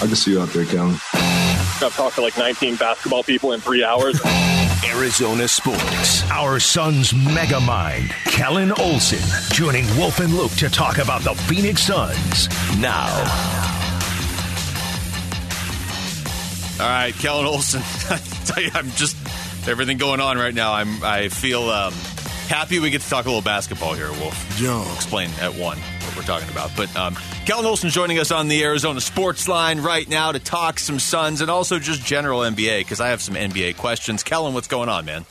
I can see you out there, Kellan. I've talked to like 19 basketball people in three hours. Arizona Sports. Our Suns mega mind, Kellan Olson, joining Wolf and Luke to talk about the Phoenix Suns. Now. All right, Kellan Olson. I tell you, I'm just everything going on right now. I'm I feel um, happy we get to talk a little basketball here, Wolf. Yeah. We'll explain at one what we're talking about. But um, Kellan Olson joining us on the Arizona Sports Line right now to talk some Suns and also just general NBA because I have some NBA questions. Kellan, what's going on, man?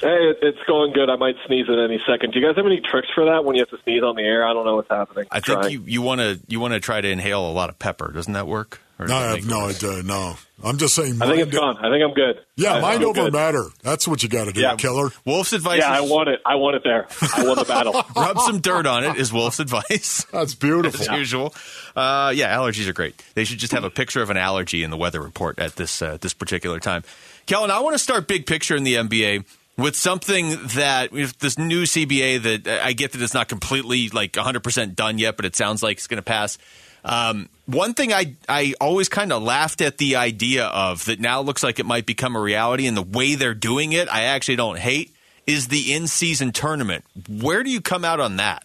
Hey, it's going good. I might sneeze at any second. Do you guys have any tricks for that when you have to sneeze on the air? I don't know what's happening. I think Trying. you you want to you want to try to inhale a lot of pepper. Doesn't that work? Or No, I have no it worse? idea. No, I'm just saying. I think mind- it's gone. I think I'm good. Yeah, I- mind I'm over good. matter. That's what you got to do, Yeah. killer. Wolf's advice. Yeah, I want it. I want it there. I won the battle. rub some dirt on it. Is Wolf's advice. That's beautiful. as beautiful. usual. Uh, yeah, allergies are great. They should just have a picture of an allergy in the weather report at this uh, this particular time. Kellan, I want to start big picture in the NBA with something that with this new CBA that uh, I get that it's not completely like 100% done yet, but it sounds like it's going to pass. Um, one thing I I always kind of laughed at the idea of that now looks like it might become a reality, and the way they're doing it, I actually don't hate is the in season tournament. Where do you come out on that?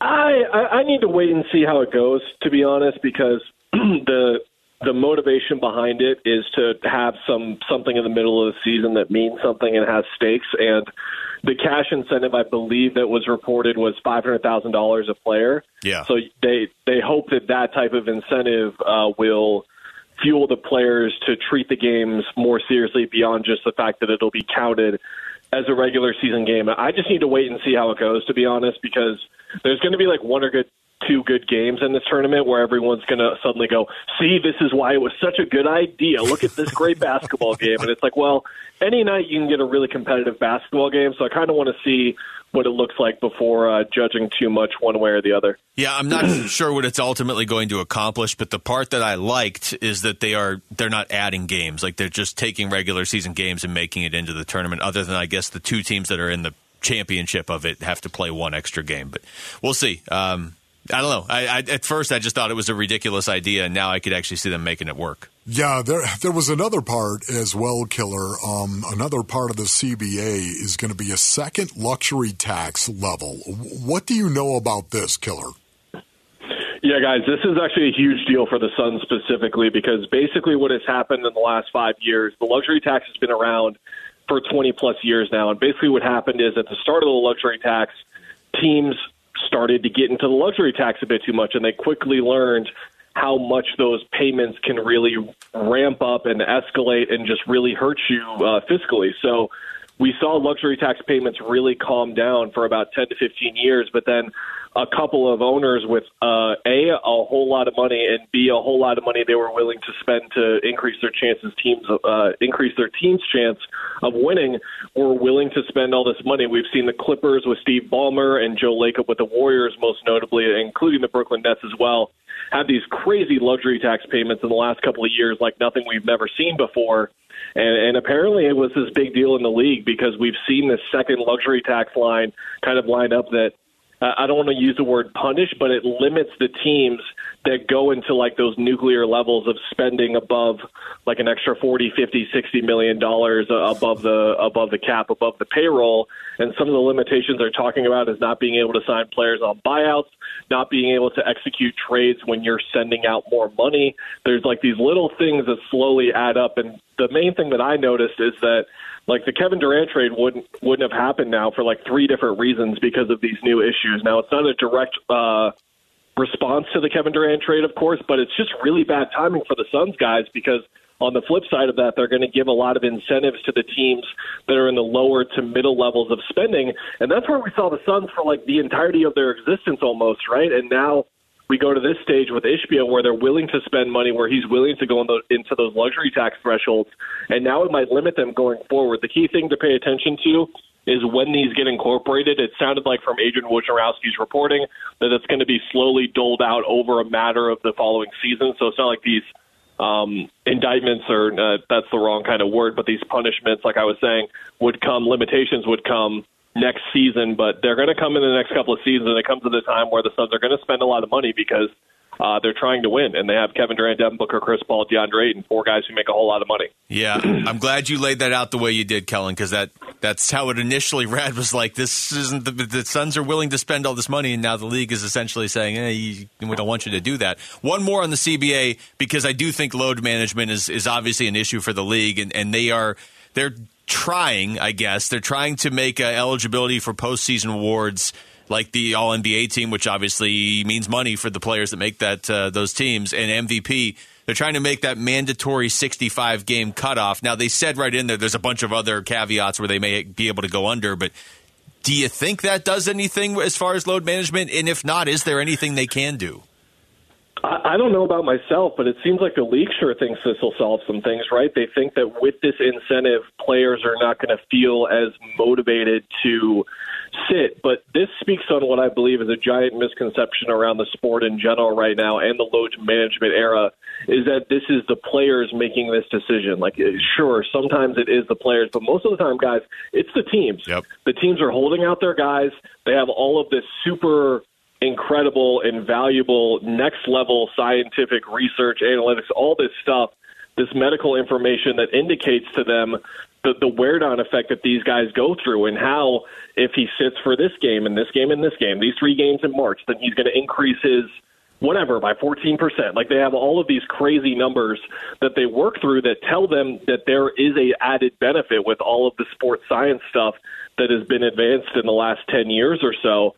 I, I I need to wait and see how it goes, to be honest, because the the motivation behind it is to have some something in the middle of the season that means something and has stakes. And the cash incentive, I believe, that was reported was five hundred thousand dollars a player. Yeah. So they they hope that that type of incentive uh, will fuel the players to treat the games more seriously beyond just the fact that it'll be counted as a regular season game. I just need to wait and see how it goes, to be honest, because there's going to be like one or good two good games in this tournament where everyone's going to suddenly go, "See, this is why it was such a good idea. Look at this great basketball game." And it's like, well, any night you can get a really competitive basketball game, so I kind of want to see what it looks like before uh, judging too much one way or the other. Yeah, I'm not sure what it's ultimately going to accomplish, but the part that I liked is that they are they're not adding games. Like they're just taking regular season games and making it into the tournament. Other than I guess the two teams that are in the championship of it have to play one extra game, but we'll see. Um, I don't know. I, I, at first, I just thought it was a ridiculous idea, and now I could actually see them making it work. Yeah, there there was another part as well, killer. Um, another part of the CBA is going to be a second luxury tax level. What do you know about this, killer? Yeah, guys, this is actually a huge deal for the Suns specifically because basically what has happened in the last five years, the luxury tax has been around for 20 plus years now. And basically what happened is at the start of the luxury tax, teams started to get into the luxury tax a bit too much, and they quickly learned how much those payments can really ramp up and escalate and just really hurt you uh, fiscally. So we saw luxury tax payments really calm down for about 10 to 15 years, but then a couple of owners with uh, a a whole lot of money and b a whole lot of money they were willing to spend to increase their chances teams uh, increase their team's chance of winning were willing to spend all this money. We've seen the Clippers with Steve Ballmer and Joe Lacob with the Warriors, most notably, including the Brooklyn Nets as well, have these crazy luxury tax payments in the last couple of years like nothing we've never seen before. And, and apparently it was this big deal in the league because we've seen this second luxury tax line kind of line up that I don't want to use the word punish, but it limits the teams that go into like those nuclear levels of spending above like an extra 40, 50, 60 million dollars above the above the cap, above the payroll. And some of the limitations they're talking about is not being able to sign players on buyouts, not being able to execute trades when you're sending out more money. There's like these little things that slowly add up and the main thing that I noticed is that like the Kevin Durant trade wouldn't wouldn't have happened now for like three different reasons because of these new issues. Now it's not a direct uh response to the Kevin Durant trade, of course, but it's just really bad timing for the Suns guys because on the flip side of that, they're going to give a lot of incentives to the teams that are in the lower to middle levels of spending, and that's where we saw the Suns for like the entirety of their existence almost, right? And now we go to this stage with Ishbia where they're willing to spend money, where he's willing to go in the, into those luxury tax thresholds, and now it might limit them going forward. The key thing to pay attention to is when these get incorporated. It sounded like from Adrian Wojnarowski's reporting that it's going to be slowly doled out over a matter of the following season. So it's not like these um, indictments or uh, that's the wrong kind of word, but these punishments, like I was saying, would come. Limitations would come next season, but they're going to come in the next couple of seasons. And it comes at a time where the Suns are going to spend a lot of money because uh, they're trying to win, and they have Kevin Durant, Devin Booker, Chris Paul, DeAndre Ayton, four guys who make a whole lot of money. Yeah, I'm glad you laid that out the way you did, Kellan, because that that's how it initially read. Was like this isn't the, the Suns are willing to spend all this money, and now the league is essentially saying, hey, we don't want you to do that. One more on the CBA because I do think load management is is obviously an issue for the league, and, and they are they're trying, I guess, they're trying to make uh, eligibility for postseason awards like the All NBA team, which obviously means money for the players that make that uh, those teams, and MVP. They're trying to make that mandatory 65 game cutoff. Now they said right in there, there's a bunch of other caveats where they may be able to go under, but do you think that does anything as far as load management? And if not, is there anything they can do? I don't know about myself, but it seems like the league sure thinks this will solve some things, right? They think that with this incentive, players are not going to feel as motivated to sit. But this speaks on what I believe is a giant misconception around the sport in general right now and the load management era is that this is the players making this decision. Like, eh, sure, sometimes it is the players, but most of the time, guys, it's the teams. Yep. The teams are holding out their guys. They have all of this super incredible and valuable next level scientific research, analytics, all this stuff, this medical information that indicates to them the, the wear down effect that these guys go through and how if he sits for this game and this game and this game, these three games in March, then he's going to increase his whatever by 14%. Like they have all of these crazy numbers that they work through that tell them that there is a added benefit with all of the sports science stuff that has been advanced in the last 10 years or so.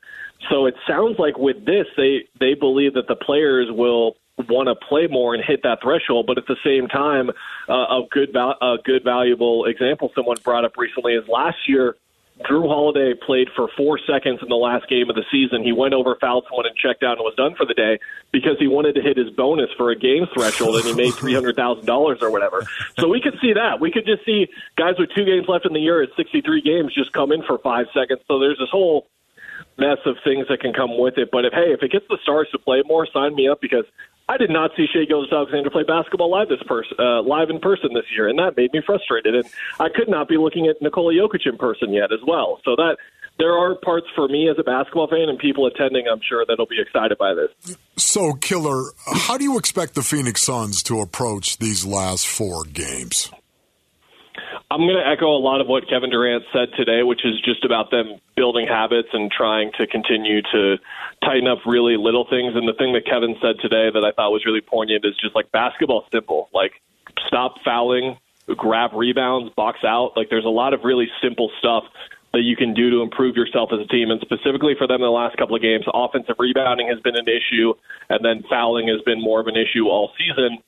So it sounds like with this they they believe that the players will want to play more and hit that threshold. But at the same time, uh, a good val- a good valuable example someone brought up recently is last year. Jrue Holiday played for four seconds in the last game of the season. He went over, fouled someone, and checked out and was done for the day because he wanted to hit his bonus for a game threshold, and he made three hundred thousand dollars or whatever. So we could see that. We could just see guys with two games left in the year at sixty-three games just come in for five seconds. So there's this whole mess of things that can come with it. But if hey, if it gets the stars to play more, sign me up because I did not see Shai Gilgeous-Alexander play basketball live this person uh, live in person this year, and that made me frustrated. And I could not be looking at Nikola Jokic in person yet as well. So that there are parts for me as a basketball fan and people attending. I'm sure that'll be excited by this. So, Killer, how do you expect the Phoenix Suns to approach these last four games? I'm going to echo a lot of what Kevin Durant said today, which is just about them building habits and trying to continue to tighten up really little things. And the thing that Kevin said today that I thought was really poignant is just like basketball simple. Like stop fouling, grab rebounds, box out. Like there's a lot of really simple stuff that you can do to improve yourself as a team. And specifically for them in the last couple of games, offensive rebounding has been an issue, and then fouling has been more of an issue all season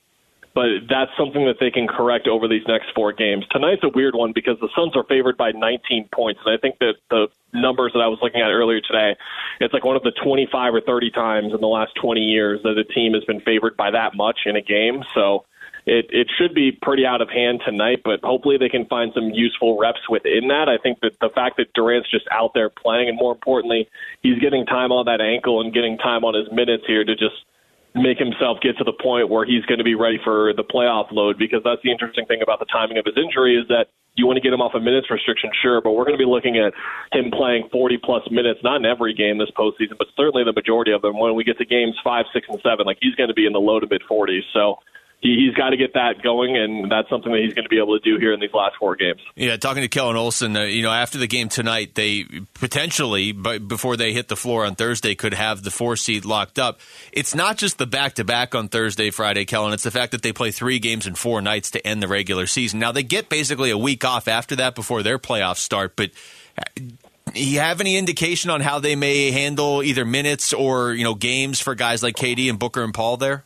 but that's something that they can correct over these next four games. Tonight's a weird one because the Suns are favored by 19 points, and I think that the numbers that I was looking at earlier today, it's like one of the 25 or 30 times in the last 20 years that a team has been favored by that much in a game. So it it should be pretty out of hand tonight, but hopefully they can find some useful reps within that. I think that the fact that Durant's just out there playing, and more importantly, he's getting time on that ankle and getting time on his minutes here to just make himself get to the point where he's going to be ready for the playoff load because that's the interesting thing about the timing of his injury is that you want to get him off a minutes restriction, sure, but we're going to be looking at him playing 40 plus minutes, not in every game this postseason, but certainly the majority of them. When we get to games five, six, and seven, like he's going to be in the low to mid 40s. So he, has got to get that going, and that's something that he's going to be able to do here in these last four games. Yeah, talking to Kellan Olson, uh, you know, after the game tonight, they potentially, but before they hit the floor on Thursday, could have the four seed locked up. It's not just the back to back on Thursday, Friday, Kellan. It's the fact that they play three games in four nights to end the regular season. Now they get basically a week off after that before their playoffs start, but. Uh, you have any indication on how they may handle either minutes or you know games for guys like KD and Booker and Paul there?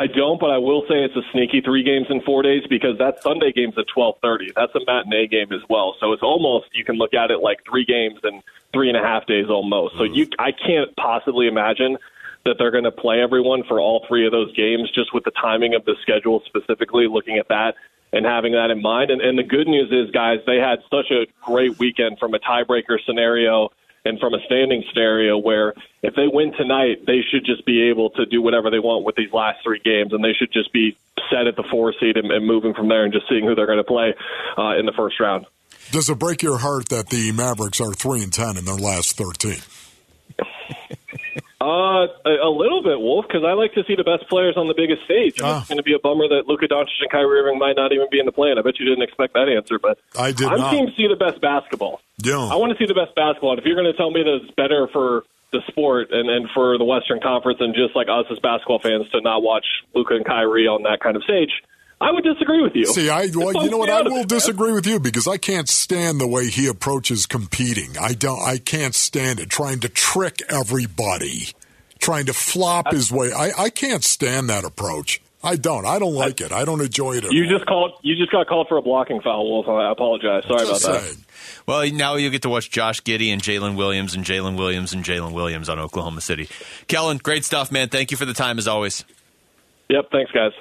I don't, but I will say it's a sneaky three games in four days because that Sunday game's at twelve thirty. That's a matinee game as well, so it's almost you can look at it like three games in three and a half days almost. So mm-hmm. you, I can't possibly imagine that they're going to play everyone for all three of those games, just with the timing of the schedule specifically. Looking at that and having that in mind, and, and the good news is, guys, they had such a great weekend from a tiebreaker scenario and from a standing scenario where if they win tonight, they should just be able to do whatever they want with these last three games, and they should just be set at the four seed and, and moving from there and just seeing who they're going to play uh, in the first round. Does it break your heart that the Mavericks are three and ten in their last thirteen? Uh, a, a little bit, Wolf, because I like to see the best players on the biggest stage. And Ah. It's going to be a bummer that Luka Doncic and Kyrie Irving might not even be in the plan. I bet you didn't expect that answer, but I did I'm not. team see the best basketball. Yeah. I want to see the best basketball. And if you're going to tell me that it's better for the sport and, and for the Western Conference and just like us as basketball fans to not watch Luka and Kyrie on that kind of stage, I would disagree with you. See, I well, you know what? I will it, disagree with you because I can't stand the way he approaches competing. I don't. I can't stand it. Trying to trick everybody, trying to flop his way. I, I can't stand that approach. I don't. I don't like it. I don't enjoy it. At You all. just called. You just got called for a blocking foul, Wolf. I apologize. Sorry Just about that. Well, now you get to watch Josh Giddey and Jalen Williams and Jalen Williams and Jalen Williams on Oklahoma City. Kellan, great stuff, man. Thank you for the time as always. Yep. Thanks, guys.